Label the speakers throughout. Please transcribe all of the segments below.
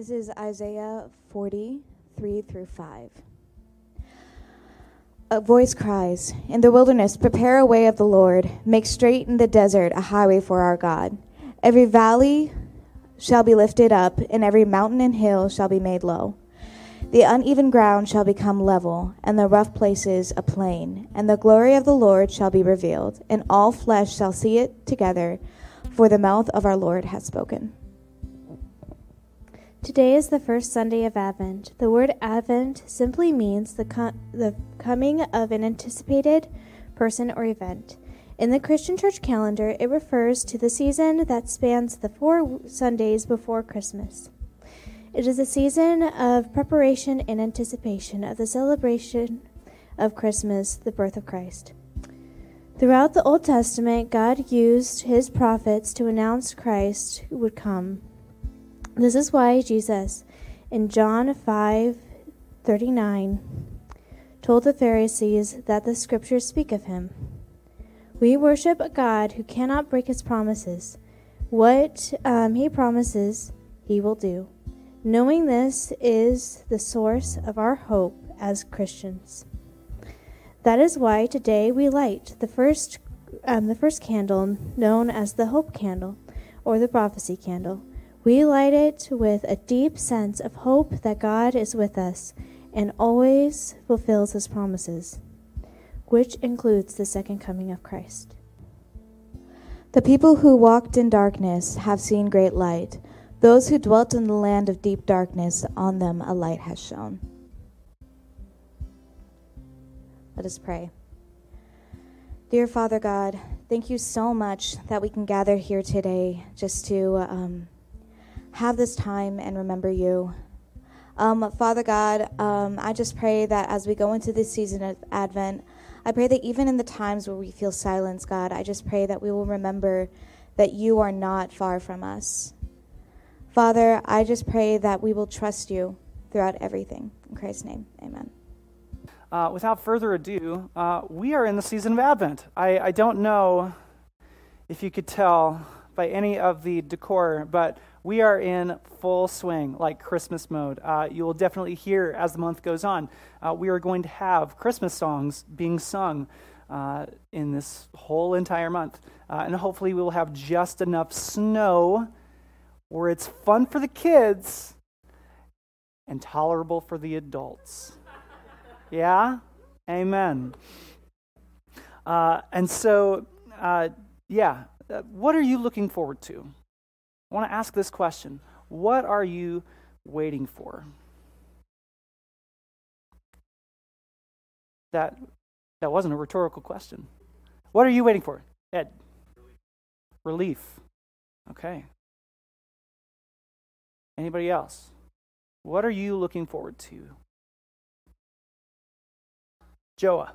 Speaker 1: This is Isaiah 43 through 5. A voice cries, In the wilderness, prepare a way of the Lord, make straight in the desert a highway for our God. Every valley shall be lifted up, and every mountain and hill shall be made low. The uneven ground shall become level, and the rough places a plain, and the glory of the Lord shall be revealed, and all flesh shall see it together, for the mouth of our Lord has spoken.
Speaker 2: Today is the first Sunday of Advent. The word Advent simply means the, the coming of an anticipated person or event. In the Christian church calendar, it refers to the season that spans the four Sundays before Christmas. It is a season of preparation and anticipation of the celebration of Christmas, the birth of Christ. Throughout the Old Testament, God used his prophets to announce Christ would come. This is why Jesus in John 5:39 told the Pharisees that the scriptures speak of him. We worship a God who cannot break his promises. What um, he promises, he will do. Knowing this is the source of our hope as Christians. That is why today we light the first, um, the first candle known as the hope candle or the prophecy candle. We light it with a deep sense of hope that God is with us and always fulfills his promises, which includes the second coming of Christ.
Speaker 1: The people who walked in darkness have seen great light. Those who dwelt in the land of deep darkness, on them a light has shone. Let us pray. Dear Father God, thank you so much that we can gather here today just to um, have this time and remember you. Um, Father God, um, I just pray that as we go into this season of Advent, I pray that even in the times where we feel silence, God, I just pray that we will remember that you are not far from us. Father, I just pray that we will trust you throughout everything. In Christ's name, amen.
Speaker 3: Uh, without further ado, uh, we are in the season of Advent. I, I don't know if you could tell by any of the decor, but we are in full swing, like Christmas mode. Uh, you will definitely hear as the month goes on. Uh, we are going to have Christmas songs being sung uh, in this whole entire month. Uh, and hopefully, we will have just enough snow where it's fun for the kids and tolerable for the adults. yeah? Amen. Uh, and so, uh, yeah, what are you looking forward to? I want to ask this question What are you waiting for? That, that wasn't a rhetorical question. What are you waiting for, Ed? Relief. Okay. Anybody else? What are you looking forward to? Joa.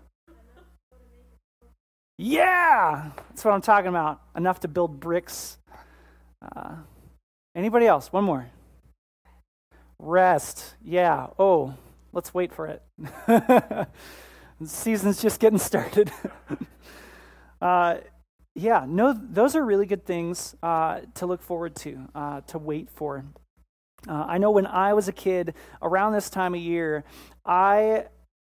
Speaker 3: Yeah, that's what I'm talking about. Enough to build bricks uh, anybody else? One more. Rest. Yeah. Oh, let's wait for it. the season's just getting started. uh, yeah, no, those are really good things uh, to look forward to, uh, to wait for. Uh, I know when I was a kid, around this time of year, I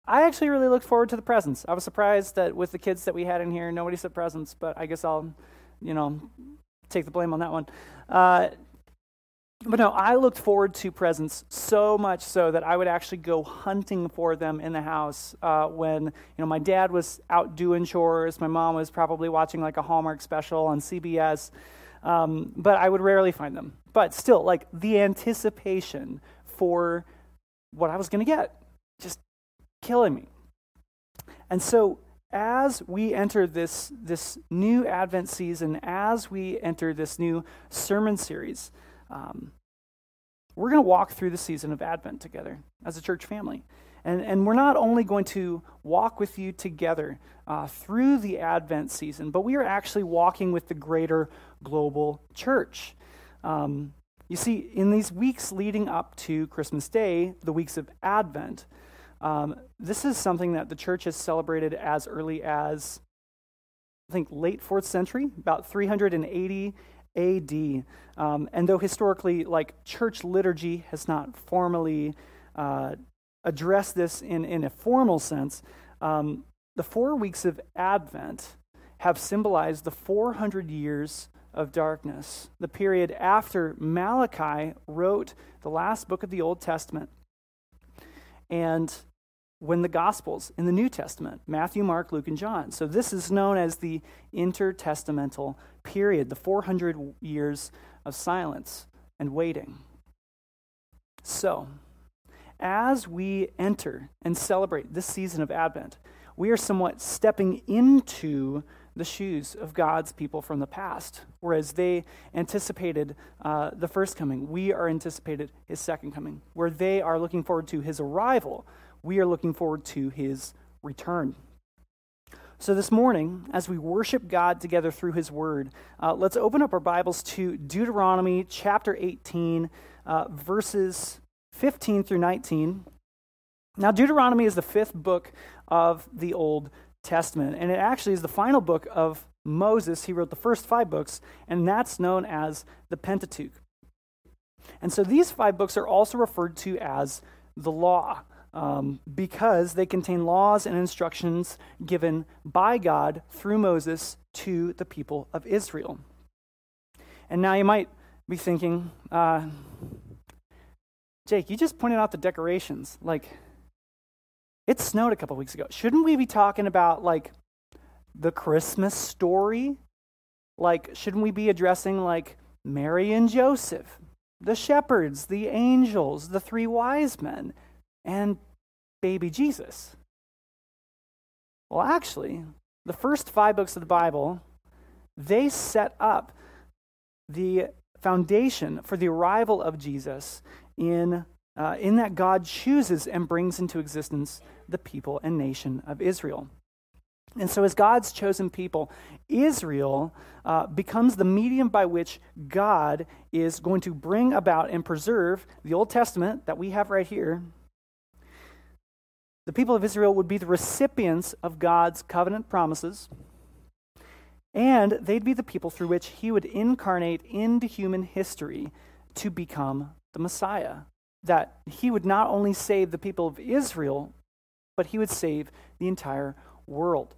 Speaker 3: I actually really looked forward to the presents. I was surprised that with the kids that we had in here, nobody said presents, but I guess I'll, you know, take the blame on that one. Uh, but no, I looked forward to presents so much so that I would actually go hunting for them in the house uh, when you know my dad was out doing chores, my mom was probably watching like a Hallmark special on CBS, um, but I would rarely find them. But still, like the anticipation for what I was going to get, just killing me. And so as we enter this, this new Advent season, as we enter this new sermon series, um, we're going to walk through the season of Advent together as a church family. And, and we're not only going to walk with you together uh, through the Advent season, but we are actually walking with the greater global church. Um, you see, in these weeks leading up to Christmas Day, the weeks of Advent, um, this is something that the church has celebrated as early as, I think, late fourth century, about 380 AD. Um, and though historically, like church liturgy has not formally uh, addressed this in, in a formal sense, um, the four weeks of Advent have symbolized the 400 years of darkness, the period after Malachi wrote the last book of the Old Testament. And when the Gospels in the New Testament Matthew, Mark, Luke, and John. So this is known as the intertestamental period, the 400 years of silence and waiting. So, as we enter and celebrate this season of Advent, we are somewhat stepping into the shoes of God's people from the past. Whereas they anticipated uh, the first coming, we are anticipated his second coming. Where they are looking forward to his arrival, we are looking forward to his return. So, this morning, as we worship God together through his word, uh, let's open up our Bibles to Deuteronomy chapter 18, uh, verses 15 through 19. Now, Deuteronomy is the fifth book of the Old Testament. And it actually is the final book of Moses. He wrote the first five books, and that's known as the Pentateuch. And so these five books are also referred to as the law um, because they contain laws and instructions given by God through Moses to the people of Israel. And now you might be thinking, uh, Jake, you just pointed out the decorations. Like, it snowed a couple weeks ago. Shouldn't we be talking about like the Christmas story? Like, shouldn't we be addressing like Mary and Joseph, the shepherds, the angels, the three wise men, and baby Jesus? Well, actually, the first five books of the Bible, they set up the foundation for the arrival of Jesus in, uh, in that God chooses and brings into existence the people and nation of Israel. And so, as God's chosen people, Israel uh, becomes the medium by which God is going to bring about and preserve the Old Testament that we have right here. The people of Israel would be the recipients of God's covenant promises, and they'd be the people through which He would incarnate into human history to become the Messiah. That He would not only save the people of Israel, but he would save the entire world.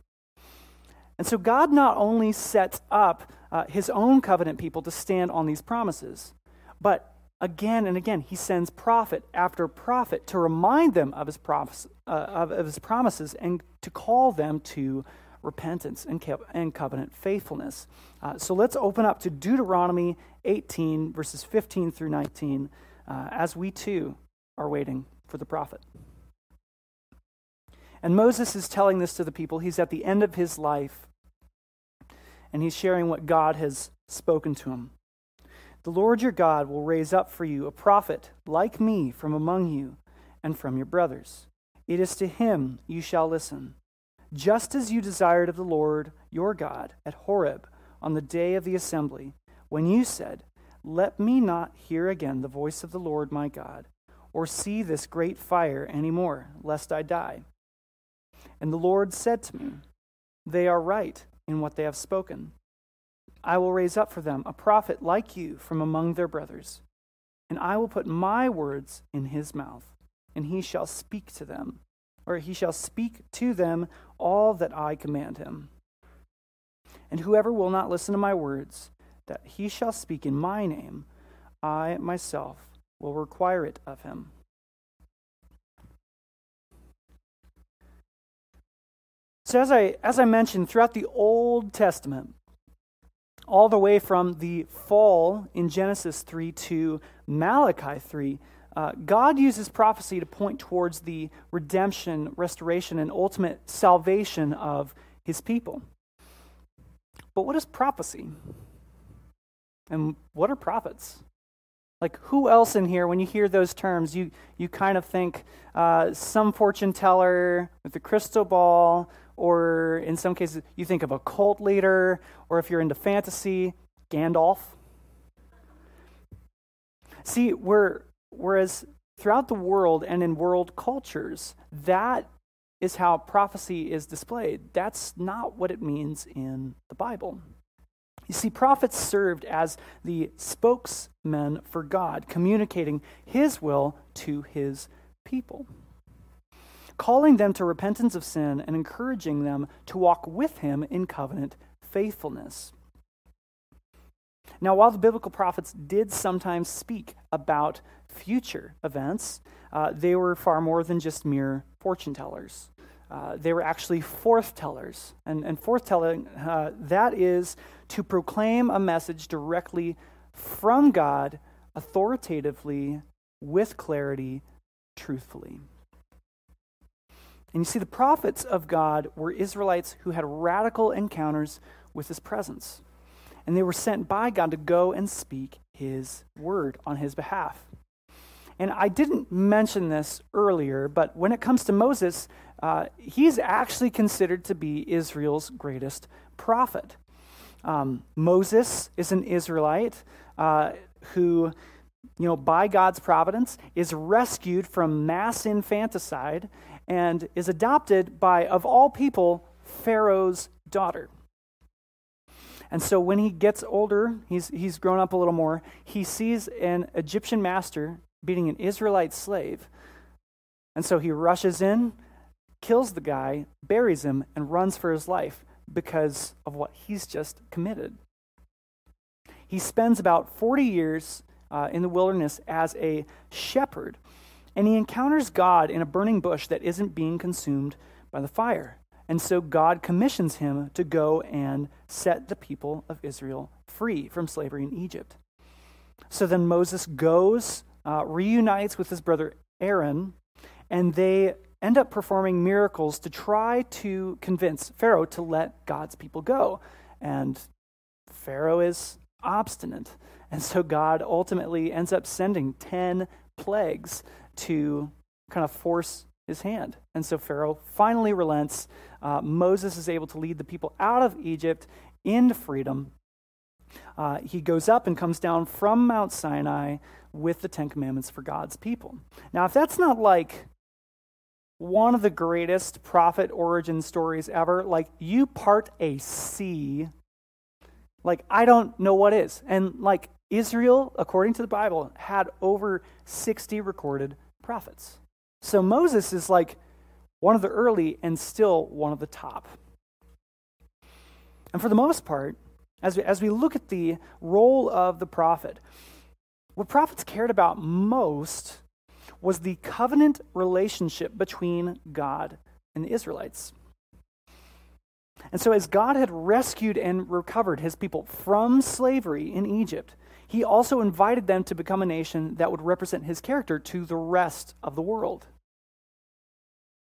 Speaker 3: And so God not only sets up uh, his own covenant people to stand on these promises, but again and again he sends prophet after prophet to remind them of his, promise, uh, of, of, his promises and to call them to repentance and, co- and covenant faithfulness. Uh, so let's open up to Deuteronomy 18, verses 15 through 19, uh, as we too are waiting for the prophet. And Moses is telling this to the people. He's at the end of his life, and he's sharing what God has spoken to him. The Lord your God will raise up for you a prophet like me from among you and from your brothers. It is to him you shall listen, just as you desired of the Lord your God at Horeb on the day of the assembly, when you said, Let me not hear again the voice of the Lord my God, or see this great fire any more, lest I die. And the Lord said to me, They are right in what they have spoken. I will raise up for them a prophet like you from among their brothers, and I will put my words in his mouth, and he shall speak to them, or he shall speak to them all that I command him. And whoever will not listen to my words, that he shall speak in my name, I myself will require it of him. So, as I, as I mentioned, throughout the Old Testament, all the way from the fall in Genesis 3 to Malachi 3, uh, God uses prophecy to point towards the redemption, restoration, and ultimate salvation of his people. But what is prophecy? And what are prophets? Like, who else in here, when you hear those terms, you, you kind of think uh, some fortune teller with a crystal ball or in some cases, you think of a cult leader, or if you're into fantasy, Gandalf. See, we're, whereas throughout the world and in world cultures, that is how prophecy is displayed. That's not what it means in the Bible. You see, prophets served as the spokesmen for God, communicating his will to his people, calling them to repentance of sin and encouraging them to walk with him in covenant faithfulness. Now, while the biblical prophets did sometimes speak about future events, uh, they were far more than just mere fortune tellers. Uh, they were actually forth tellers. And, and forth telling, uh, that is to proclaim a message directly from God, authoritatively, with clarity, truthfully. And you see, the prophets of God were Israelites who had radical encounters with his presence. And they were sent by God to go and speak his word on his behalf. And I didn't mention this earlier, but when it comes to Moses, uh, he's actually considered to be Israel's greatest prophet. Um, Moses is an Israelite uh, who, you know, by God's providence, is rescued from mass infanticide and is adopted by, of all people, Pharaoh's daughter. And so when he gets older, he's, he's grown up a little more, he sees an Egyptian master beating an Israelite slave. And so he rushes in, kills the guy, buries him, and runs for his life because of what he's just committed. He spends about 40 years uh, in the wilderness as a shepherd, and he encounters God in a burning bush that isn't being consumed by the fire. And so God commissions him to go and set the people of Israel free from slavery in Egypt. So then Moses goes, uh, reunites with his brother Aaron, and they end up performing miracles to try to convince Pharaoh to let God's people go. And Pharaoh is obstinate. And so God ultimately ends up sending 10 plagues to kind of force his hand. And so Pharaoh finally relents. Uh, Moses is able to lead the people out of Egypt into freedom. Uh, he goes up and comes down from Mount Sinai with the Ten Commandments for God's people. Now, if that's not like one of the greatest prophet origin stories ever. Like, you part a sea. Like, I don't know what is. And, like, Israel, according to the Bible, had over 60 recorded prophets. So Moses is like one of the early and still one of the top. And for the most part, as we, as we look at the role of the prophet, what prophets cared about most was the covenant relationship between God and the Israelites. And so, as God had rescued and recovered his people from slavery in Egypt, he also invited them to become a nation that would represent his character to the rest of the world.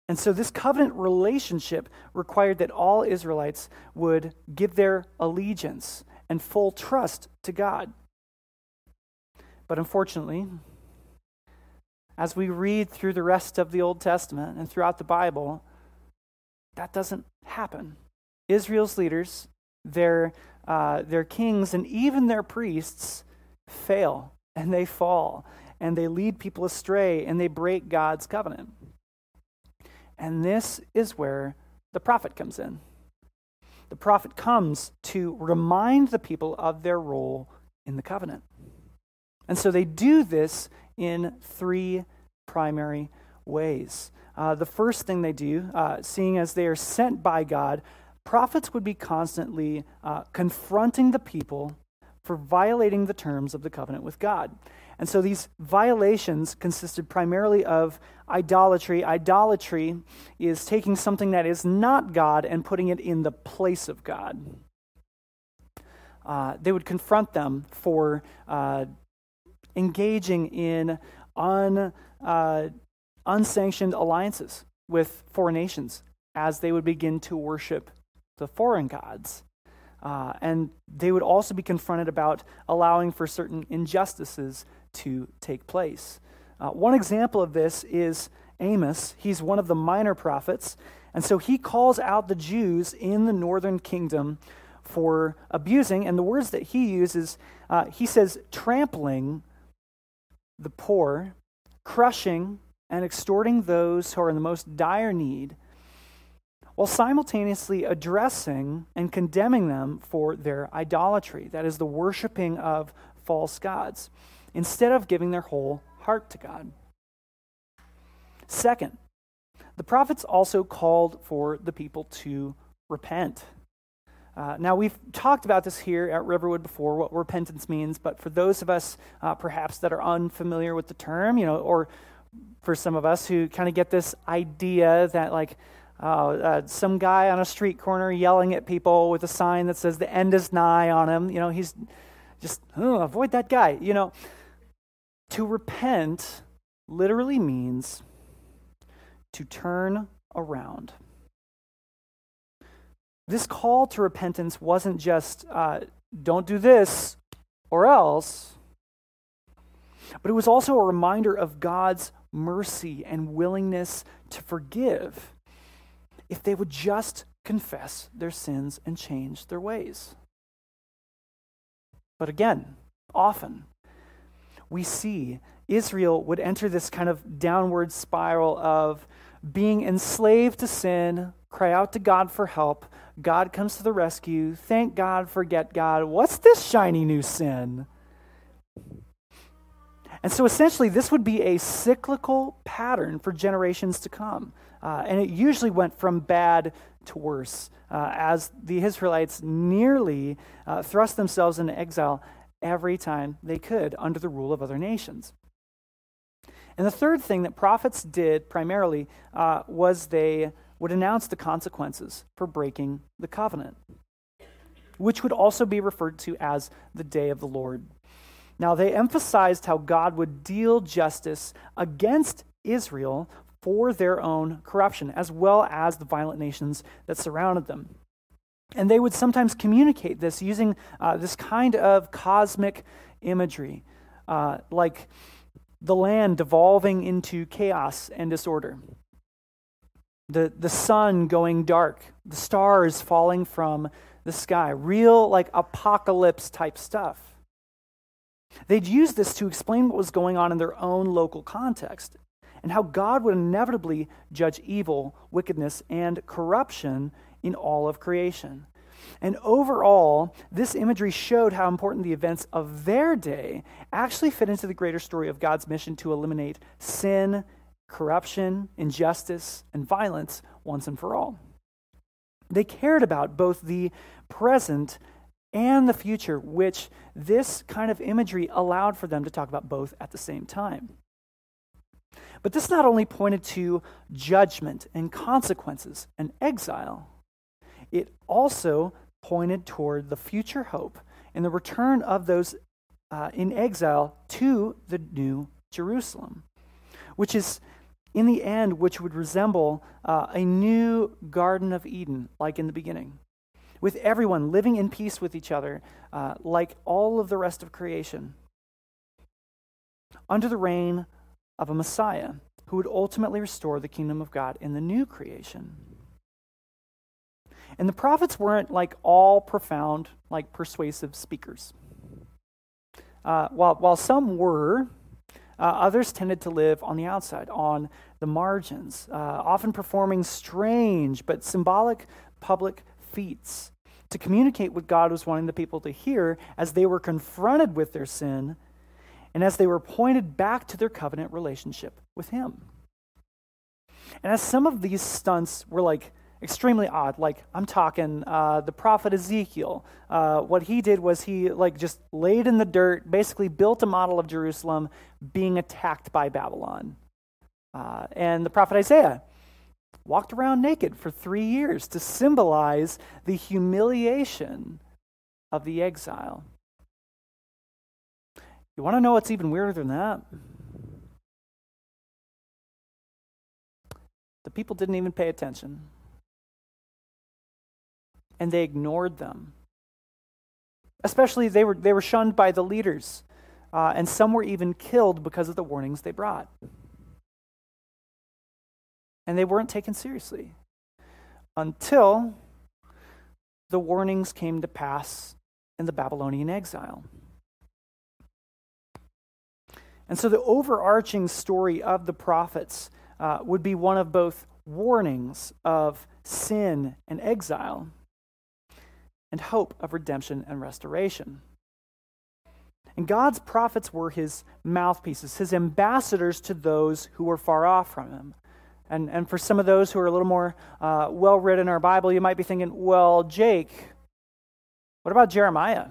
Speaker 3: And so, this covenant relationship required that all Israelites would give their allegiance and full trust to God. But unfortunately, as we read through the rest of the Old Testament and throughout the Bible, that doesn't happen. Israel's leaders, their, uh, their kings, and even their priests fail and they fall and they lead people astray and they break God's covenant. And this is where the prophet comes in. The prophet comes to remind the people of their role in the covenant. And so they do this in three primary ways. Uh, the first thing they do, uh, seeing as they are sent by God, prophets would be constantly uh, confronting the people for violating the terms of the covenant with God. And so these violations consisted primarily of idolatry. Idolatry is taking something that is not God and putting it in the place of God. Uh, they would confront them for uh, engaging in un, uh, unsanctioned alliances with foreign nations as they would begin to worship the foreign gods. Uh, and they would also be confronted about allowing for certain injustices to take place. Uh, one example of this is Amos. He's one of the minor prophets. And so he calls out the Jews in the northern kingdom for abusing. And the words that he uses, uh, he says, trampling the poor, crushing and extorting those who are in the most dire need, while simultaneously addressing and condemning them for their idolatry that is, the worshiping of false gods instead of giving their whole heart to God. Second, the prophets also called for the people to repent. Uh, now, we've talked about this here at Riverwood before, what repentance means, but for those of us uh, perhaps that are unfamiliar with the term, you know, or for some of us who kind of get this idea that, like, uh, uh, some guy on a street corner yelling at people with a sign that says the end is nigh on him, you know, he's just, oh, avoid that guy. You know, to repent literally means to turn around. This call to repentance wasn't just, uh, don't do this or else, but it was also a reminder of God's mercy and willingness to forgive if they would just confess their sins and change their ways. But again, often, we see Israel would enter this kind of downward spiral of being enslaved to sin, cry out to God for help. God comes to the rescue. Thank God, forget God. What's this shiny new sin? And so essentially, this would be a cyclical pattern for generations to come. Uh, and it usually went from bad to worse uh, as the Israelites nearly uh, thrust themselves into exile every time they could under the rule of other nations. And the third thing that prophets did primarily uh, was they would announce the consequences for breaking the covenant, which would also be referred to as the day of the Lord. Now, they emphasized how God would deal justice against Israel for their own corruption, as well as the violent nations that surrounded them. And they would sometimes communicate this using uh, this kind of cosmic imagery, uh, like the land devolving into chaos and disorder, the, the sun going dark, the stars falling from the sky, real like apocalypse type stuff. They'd use this to explain what was going on in their own local context and how God would inevitably judge evil, wickedness, and corruption in all of creation. And overall, this imagery showed how important the events of their day actually fit into the greater story of God's mission to eliminate sin, corruption, injustice, and violence once and for all. They cared about both the present and the future, which this kind of imagery allowed for them to talk about both at the same time. But this not only pointed to judgment and consequences and exile, it also pointed toward the future hope and the return of those uh, in exile to the new Jerusalem, which is in the end, which would resemble uh, a new Garden of Eden, like in the beginning, with everyone living in peace with each other, uh, like all of the rest of creation, under the reign of a Messiah who would ultimately restore the kingdom of God in the new creation. And the prophets weren't like all profound, like persuasive speakers. Uh, while, while some were, uh, others tended to live on the outside, on the margins, uh, often performing strange but symbolic public feats to communicate what God was wanting the people to hear as they were confronted with their sin and as they were pointed back to their covenant relationship with Him. And as some of these stunts were like extremely odd. Like I'm talking uh, the prophet Ezekiel. Uh, what he did was he like just laid in the dirt, basically built a model of Jerusalem being attacked by Babylon. Uh, and the prophet Isaiah walked around naked for three years to symbolize the humiliation of the exile. You want to know what's even weirder than that? The people didn't even pay attention and they ignored them. Especially, they were, they were shunned by the leaders, uh, and some were even killed because of the warnings they brought. And they weren't taken seriously until the warnings came to pass in the Babylonian exile. And so the overarching story of the prophets uh, would be one of both warnings of sin and exile, and hope of redemption and restoration. And God's prophets were his mouthpieces, his ambassadors to those who were far off from him. And, and for some of those who are a little more uh, well read in our Bible, you might be thinking, well, Jake, what about Jeremiah?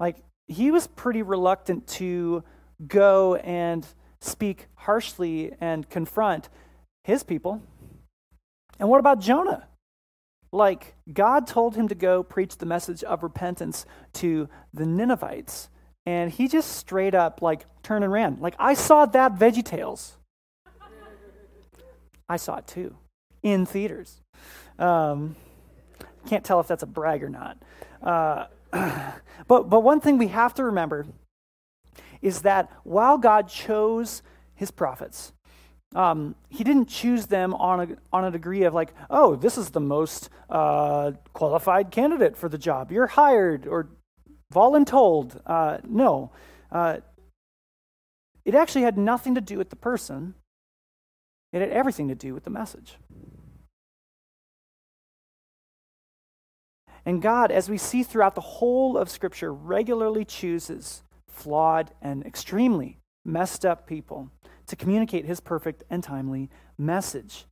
Speaker 3: Like, he was pretty reluctant to go and speak harshly and confront his people. And what about Jonah? Like, God told him to go preach the message of repentance to the Ninevites. And he just straight up, like, turned and ran. Like, I saw that Veggie Tales. I saw it too in theaters. Um, can't tell if that's a brag or not. Uh, but, but one thing we have to remember is that while God chose his prophets, um, he didn't choose them on a, on a degree of like, oh, this is the most uh, qualified candidate for the job. You're hired or voluntold. Uh, no. Uh, it actually had nothing to do with the person, it had everything to do with the message. And God, as we see throughout the whole of Scripture, regularly chooses flawed and extremely messed up people to communicate his perfect and timely message.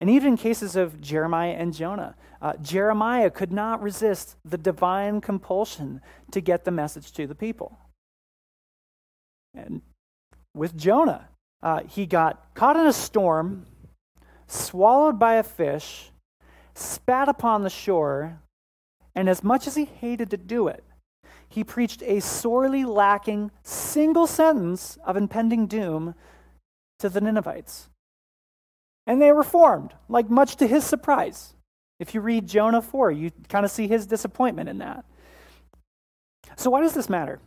Speaker 3: And even in cases of Jeremiah and Jonah, uh, Jeremiah could not resist the divine compulsion to get the message to the people. And with Jonah, uh, he got caught in a storm, swallowed by a fish, spat upon the shore, and as much as he hated to do it, he preached a sorely lacking single sentence of impending doom to the Ninevites. And they reformed, like much to his surprise. If you read Jonah 4, you kind of see his disappointment in that. So, why does this matter?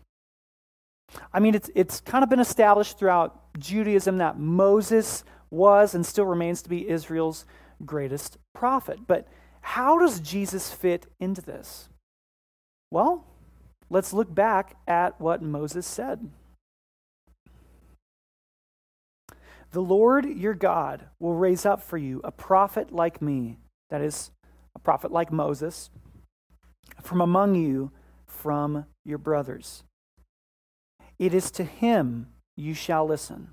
Speaker 3: I mean, it's, it's kind of been established throughout Judaism that Moses was and still remains to be Israel's greatest prophet. But how does Jesus fit into this? Well, let's look back at what Moses said. The Lord your God will raise up for you a prophet like me, that is, a prophet like Moses, from among you, from your brothers. It is to him you shall listen.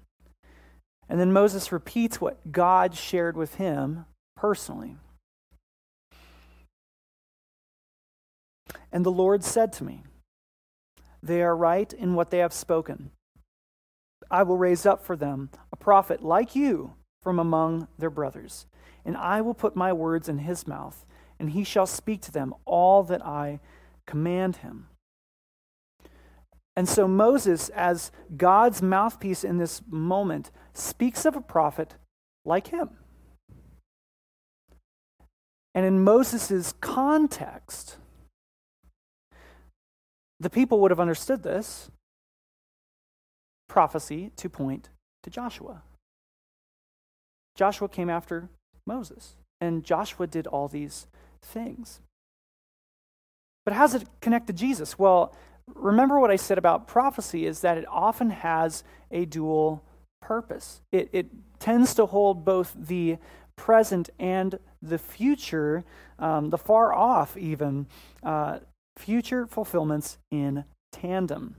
Speaker 3: And then Moses repeats what God shared with him personally. And the Lord said to me, They are right in what they have spoken. I will raise up for them a prophet like you from among their brothers, and I will put my words in his mouth, and he shall speak to them all that I command him. And so Moses, as God's mouthpiece in this moment, speaks of a prophet like him. And in Moses' context, the people would have understood this prophecy to point to Joshua. Joshua came after Moses, and Joshua did all these things. But how does it connect to Jesus? Well, remember what I said about prophecy is that it often has a dual purpose. It, it tends to hold both the present and the future, um, the far off even, uh, future fulfillments in tandem.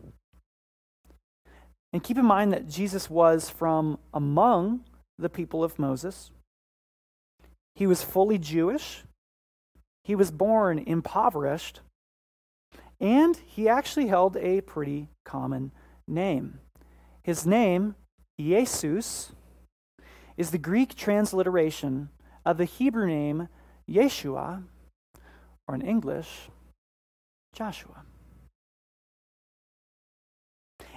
Speaker 3: And keep in mind that Jesus was from among the people of Moses. He was fully Jewish. He was born impoverished. And he actually held a pretty common name. His name, Jesus, is the Greek transliteration of the Hebrew name Yeshua, or in English, Joshua.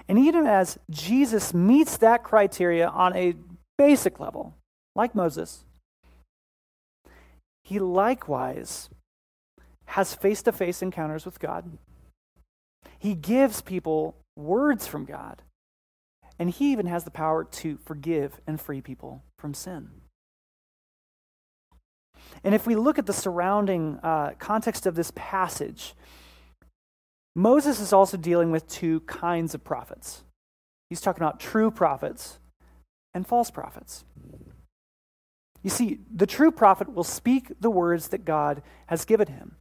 Speaker 3: And even as Jesus meets that criteria on a basic level, like Moses, he likewise has face to face encounters with God. He gives people words from God. And he even has the power to forgive and free people from sin. And if we look at the surrounding uh, context of this passage, Moses is also dealing with two kinds of prophets. He's talking about true prophets and false prophets. You see, the true prophet will speak the words that God has given him,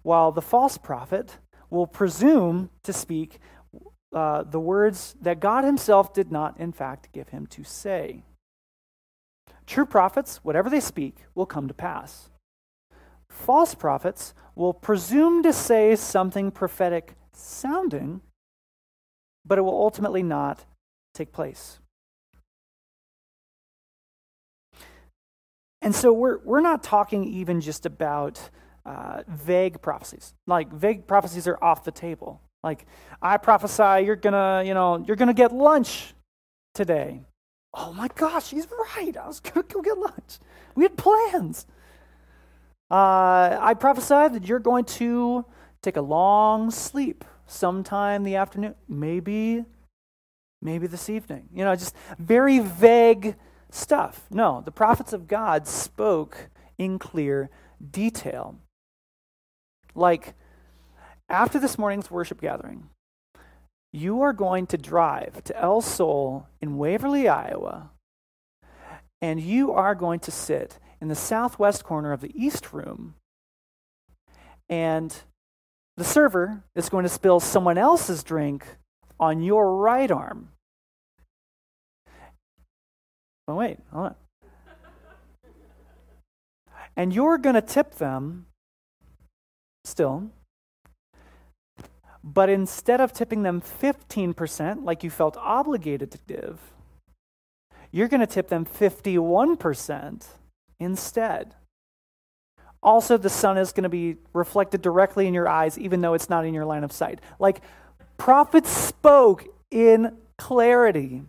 Speaker 3: while the false prophet will presume to speak uh, the words that God himself did not, in fact, give him to say. True prophets, whatever they speak, will come to pass. False prophets will presume to say something prophetic sounding, but it will ultimately not take place. And so we're, we're not talking even just about uh, vague prophecies. Like vague prophecies are off the table. Like I prophesy you're gonna, you know, you're gonna get lunch today. Oh my gosh, he's right. I was gonna go get lunch. We had plans. Uh, I prophesy that you're going to take a long sleep sometime the afternoon, maybe, maybe this evening. You know, just very vague stuff. No, the prophets of God spoke in clear detail. Like, after this morning's worship gathering, you are going to drive to El Sol in Waverly, Iowa, and you are going to sit in the southwest corner of the East Room, and the server is going to spill someone else's drink on your right arm. Oh, wait, hold on. And you're going to tip them still. But instead of tipping them 15%, like you felt obligated to give, you're going to tip them 51% instead. Also, the sun is going to be reflected directly in your eyes, even though it's not in your line of sight. Like, prophets spoke in clarity.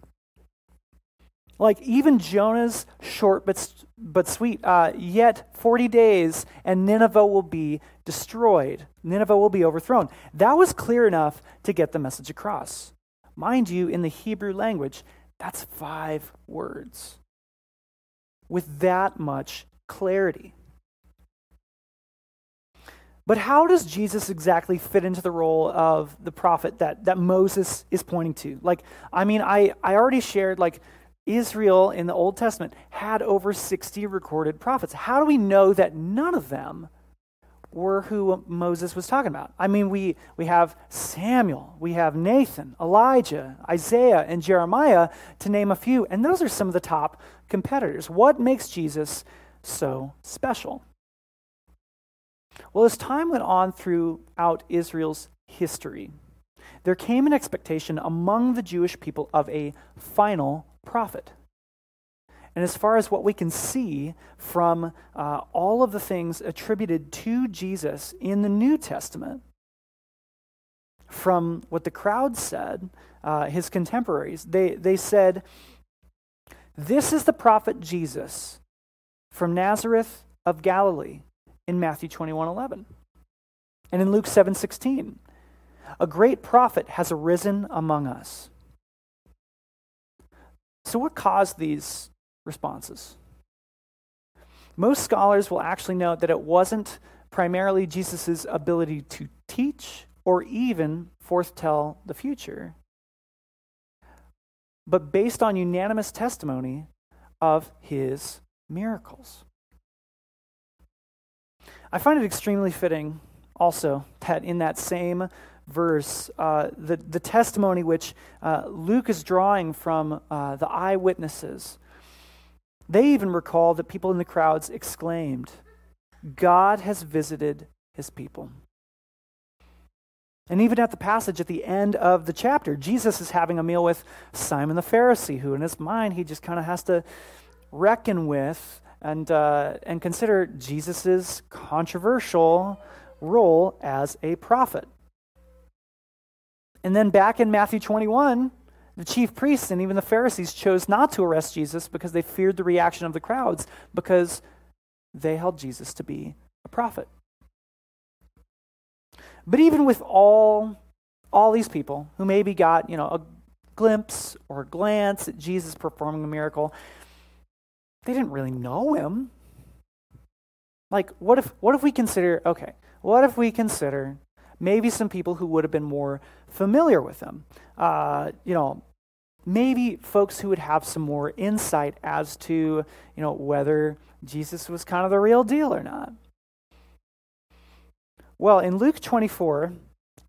Speaker 3: Like even Jonah's short but, but sweet, uh, yet 40 days and Nineveh will be destroyed. Nineveh will be overthrown. That was clear enough to get the message across. Mind you, in the Hebrew language, that's five words with that much clarity. But how does Jesus exactly fit into the role of the prophet that, that Moses is pointing to? Like, I mean, I, I already shared, like, Israel in the Old Testament had over 60 recorded prophets. How do we know that none of them were who Moses was talking about? I mean, we, we have Samuel, we have Nathan, Elijah, Isaiah, and Jeremiah, to name a few, and those are some of the top competitors. What makes Jesus so special? Well, as time went on throughout Israel's history, there came an expectation among the Jewish people of a final prophet. And as far as what we can see from uh, all of the things attributed to Jesus in the New Testament, from what the crowd said, uh, his contemporaries, they, they said, This is the prophet Jesus from Nazareth of Galilee in Matthew 21 11. And in Luke 7 16, a great prophet has arisen among us so, what caused these responses? Most scholars will actually note that it wasn't primarily Jesus' ability to teach or even foretell the future, but based on unanimous testimony of his miracles. I find it extremely fitting also that in that same verse, uh, the, the testimony which uh, Luke is drawing from uh, the eyewitnesses, they even recall that people in the crowds exclaimed, God has visited his people. And even at the passage at the end of the chapter, Jesus is having a meal with Simon the Pharisee, who in his mind he just kind of has to reckon with and, uh, and consider Jesus' controversial role as a prophet. And then back in Matthew 21, the chief priests and even the Pharisees chose not to arrest Jesus because they feared the reaction of the crowds because they held Jesus to be a prophet. But even with all all these people who maybe got, you know, a glimpse or a glance at Jesus performing a miracle, they didn't really know him. Like what if what if we consider okay, what if we consider maybe some people who would have been more familiar with him. Uh, you know, maybe folks who would have some more insight as to, you know, whether Jesus was kind of the real deal or not. Well, in Luke 24,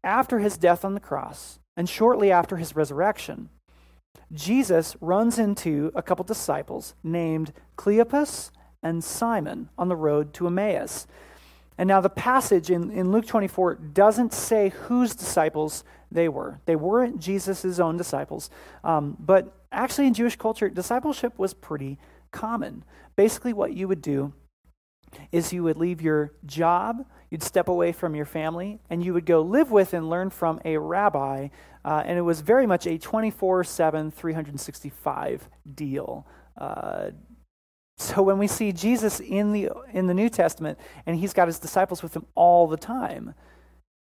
Speaker 3: after his death on the cross and shortly after his resurrection, Jesus runs into a couple disciples named Cleopas and Simon on the road to Emmaus. And now the passage in, in Luke 24 doesn't say whose disciples they were. They weren't Jesus' own disciples. Um, but actually, in Jewish culture, discipleship was pretty common. Basically, what you would do is you would leave your job, you'd step away from your family, and you would go live with and learn from a rabbi. Uh, and it was very much a 24 7, 365 deal. Uh, so when we see Jesus in the, in the New Testament and he's got his disciples with him all the time,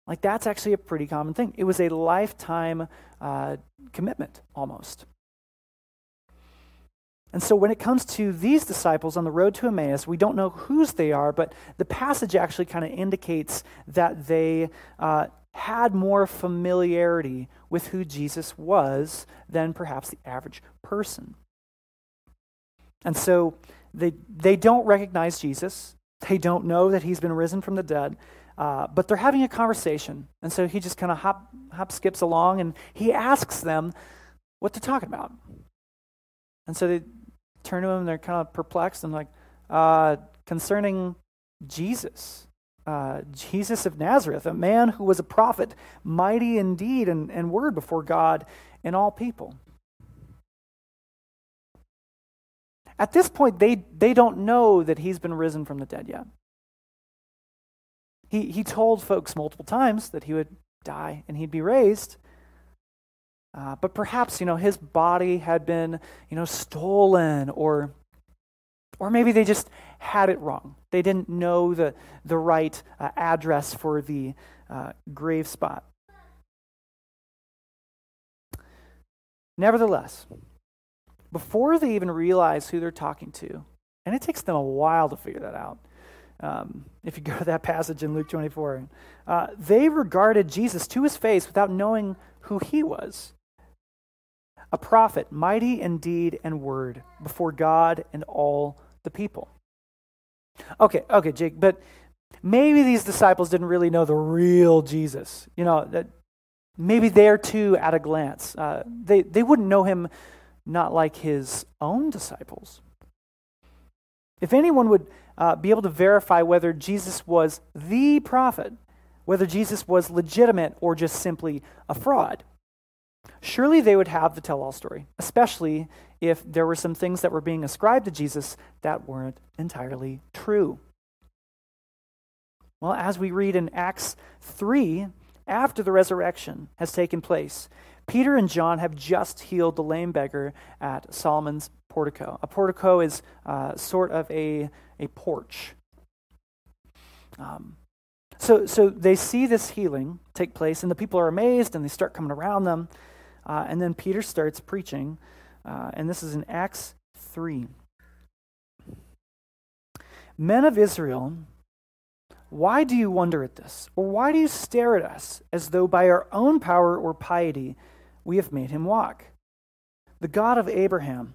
Speaker 3: like that's actually a pretty common thing. It was a lifetime uh, commitment almost. And so when it comes to these disciples on the road to Emmaus, we don't know whose they are, but the passage actually kind of indicates that they uh, had more familiarity with who Jesus was than perhaps the average person. And so they, they don't recognize Jesus. They don't know that he's been risen from the dead. Uh, but they're having a conversation. And so he just kind of hop, hop skips along and he asks them what they're talking about. And so they turn to him and they're kind of perplexed and like, uh, concerning Jesus, uh, Jesus of Nazareth, a man who was a prophet, mighty in deed and, and word before God and all people. At this point, they, they don't know that he's been risen from the dead yet. He, he told folks multiple times that he would die and he'd be raised. Uh, but perhaps, you know, his body had been, you know, stolen or or maybe they just had it wrong. They didn't know the, the right uh, address for the uh, grave spot. Nevertheless, before they even realize who they're talking to, and it takes them a while to figure that out, um, if you go to that passage in Luke 24, uh, they regarded Jesus to his face without knowing who he was a prophet, mighty in deed and word before God and all the people. Okay, okay, Jake, but maybe these disciples didn't really know the real Jesus. You know, that maybe they're too at a glance. Uh, they, they wouldn't know him not like his own disciples. If anyone would uh, be able to verify whether Jesus was the prophet, whether Jesus was legitimate or just simply a fraud, surely they would have the tell all story, especially if there were some things that were being ascribed to Jesus that weren't entirely true. Well, as we read in Acts 3, after the resurrection has taken place, Peter and John have just healed the lame beggar at Solomon's portico. A portico is uh, sort of a, a porch. Um, so, so they see this healing take place, and the people are amazed, and they start coming around them. Uh, and then Peter starts preaching, uh, and this is in Acts 3. Men of Israel, why do you wonder at this? Or why do you stare at us as though by our own power or piety we have made him walk? The God of Abraham,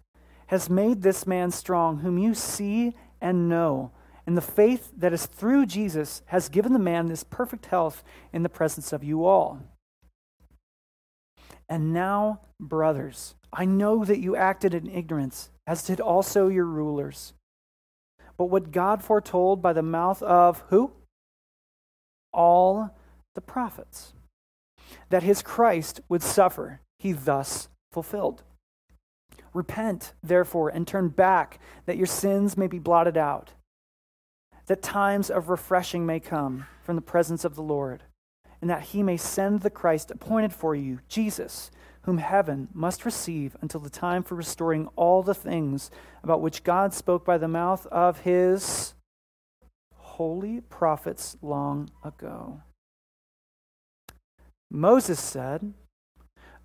Speaker 3: has made this man strong, whom you see and know and the faith that is through Jesus has given the man this perfect health in the presence of you all. And now, brothers, I know that you acted in ignorance, as did also your rulers. But what God foretold by the mouth of who? All the prophets, that his Christ would suffer, he thus fulfilled. Repent, therefore, and turn back, that your sins may be blotted out that times of refreshing may come from the presence of the Lord, and that he may send the Christ appointed for you, Jesus, whom heaven must receive until the time for restoring all the things about which God spoke by the mouth of his holy prophets long ago. Moses said,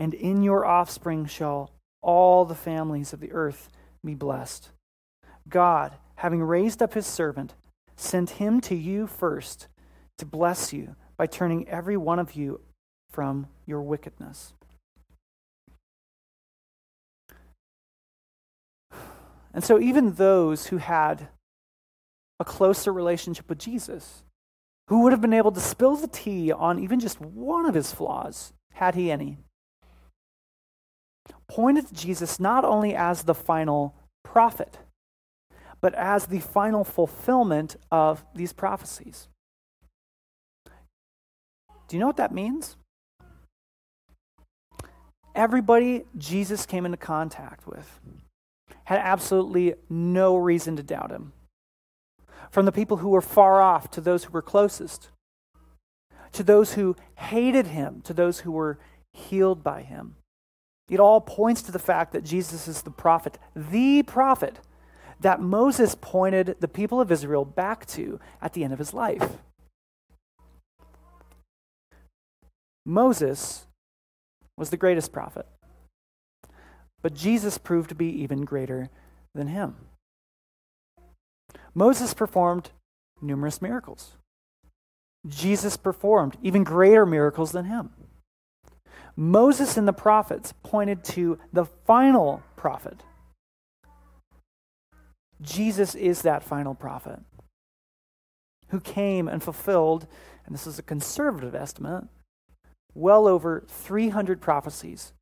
Speaker 3: And in your offspring shall all the families of the earth be blessed. God, having raised up his servant, sent him to you first to bless you by turning every one of you from your wickedness. And so, even those who had a closer relationship with Jesus, who would have been able to spill the tea on even just one of his flaws, had he any, pointed to Jesus not only as the final prophet, but as the final fulfillment of these prophecies. Do you know what that means? Everybody Jesus came into contact with had absolutely no reason to doubt him. From the people who were far off to those who were closest, to those who hated him, to those who were healed by him. It all points to the fact that Jesus is the prophet, the prophet that Moses pointed the people of Israel back to at the end of his life. Moses was the greatest prophet, but Jesus proved to be even greater than him. Moses performed numerous miracles. Jesus performed even greater miracles than him. Moses and the prophets pointed to the final prophet, Jesus is that final prophet who came and fulfilled, and this is a conservative estimate, well over 300 prophecies,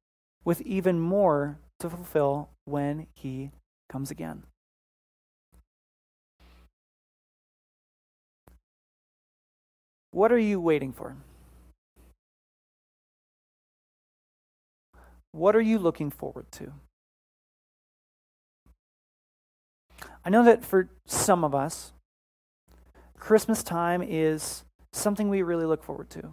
Speaker 3: with even more to fulfill when he comes again. What are you waiting for? What are you looking forward to? I know that for some of us, Christmas time is something we really look forward to.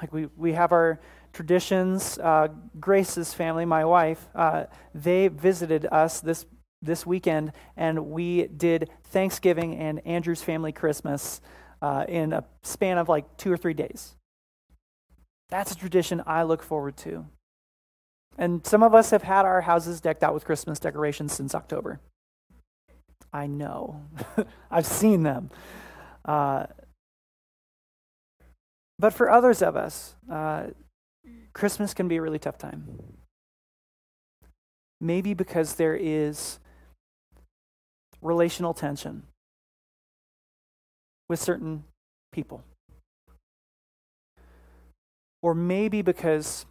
Speaker 3: Like we, we have our traditions. Uh, Grace's family, my wife, uh, they visited us this this weekend, and we did Thanksgiving and Andrew's family Christmas uh, in a span of like two or three days. That's a tradition I look forward to. And some of us have had our houses decked out with Christmas decorations since October. I know. I've seen them. Uh, but for others of us, uh, Christmas can be a really tough time. Maybe because there is relational tension with certain people. Or maybe because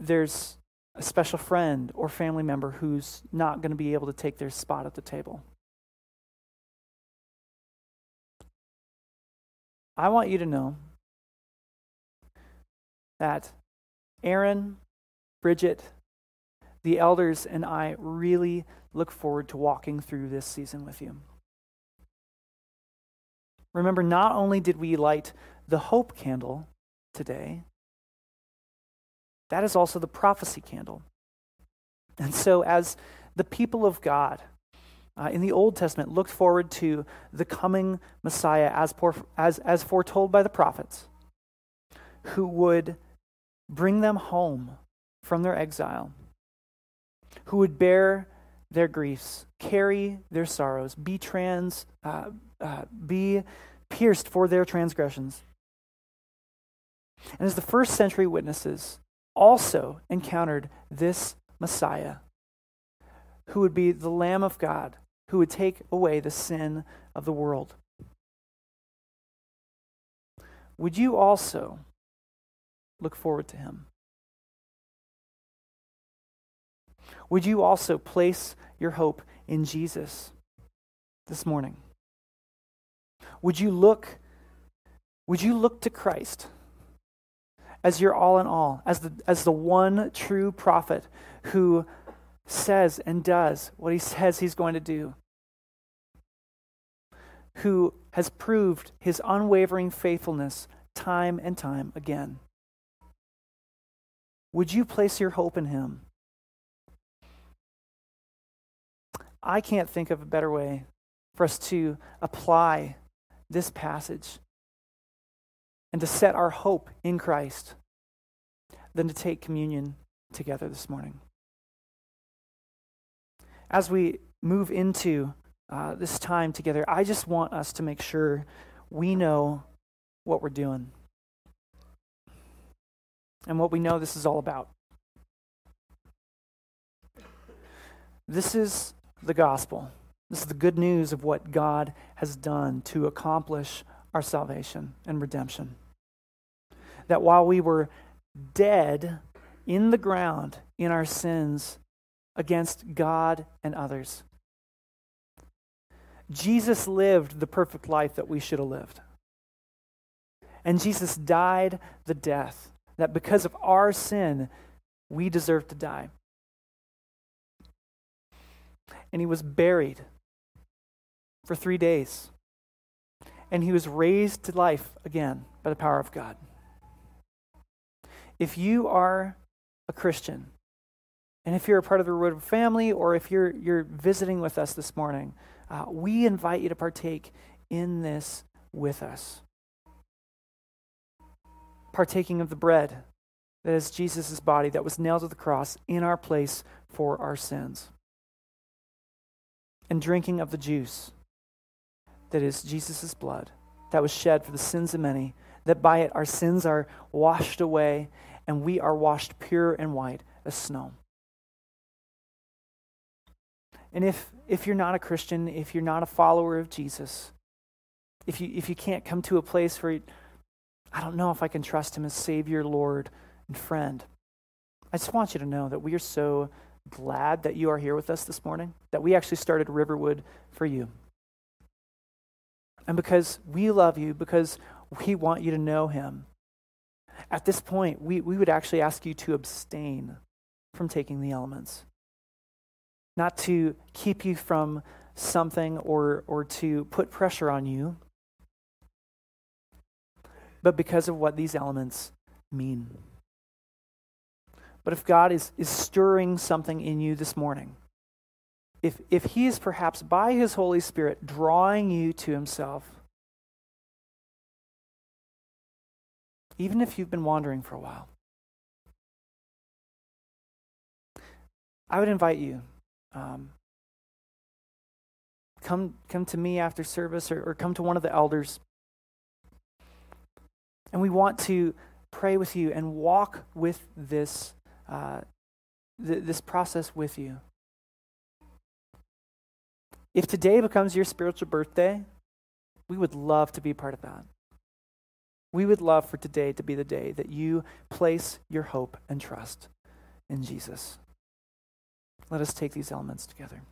Speaker 3: there's a special friend or family member who's not going to be able to take their spot at the table. I want you to know that Aaron, Bridget, the elders, and I really look forward to walking through this season with you. Remember, not only did we light the hope candle today, that is also the prophecy candle. And so, as the people of God uh, in the Old Testament looked forward to the coming Messiah as, por- as, as foretold by the prophets, who would bring them home from their exile, who would bear their griefs, carry their sorrows, be trans, uh, uh, be pierced for their transgressions. And as the first century witnesses also encountered this Messiah, who would be the Lamb of God, who would take away the sin of the world. Would you also look forward to him? Would you also place your hope in Jesus this morning? Would you look would you look to Christ as your all in all, as the as the one true prophet who says and does what he says he's going to do? Who has proved his unwavering faithfulness time and time again? Would you place your hope in him? I can't think of a better way for us to apply this passage and to set our hope in Christ than to take communion together this morning. As we move into uh, this time together, I just want us to make sure we know what we're doing and what we know this is all about. This is the gospel. This is the good news of what God has done to accomplish our salvation and redemption. That while we were dead in the ground in our sins against God and others, Jesus lived the perfect life that we should have lived. And Jesus died the death that because of our sin, we deserve to die. And he was buried for three days. And he was raised to life again by the power of God. If you are a Christian, and if you're a part of the Road family, or if you're, you're visiting with us this morning, uh, we invite you to partake in this with us partaking of the bread that is Jesus' body that was nailed to the cross in our place for our sins, and drinking of the juice that is Jesus' blood that was shed for the sins of many, that by it our sins are washed away and we are washed pure and white as snow. And if, if you're not a Christian, if you're not a follower of Jesus, if you, if you can't come to a place where I don't know if I can trust him as Savior, Lord, and friend. I just want you to know that we are so glad that you are here with us this morning, that we actually started Riverwood for you. And because we love you, because we want you to know him, at this point, we, we would actually ask you to abstain from taking the elements. Not to keep you from something or, or to put pressure on you, but because of what these elements mean. But if God is, is stirring something in you this morning, if, if He is perhaps by His Holy Spirit drawing you to Himself, even if you've been wandering for a while, I would invite you. Um, come, come to me after service or, or come to one of the elders and we want to pray with you and walk with this, uh, th- this process with you. If today becomes your spiritual birthday, we would love to be part of that. We would love for today to be the day that you place your hope and trust in Jesus. Let us take these elements together.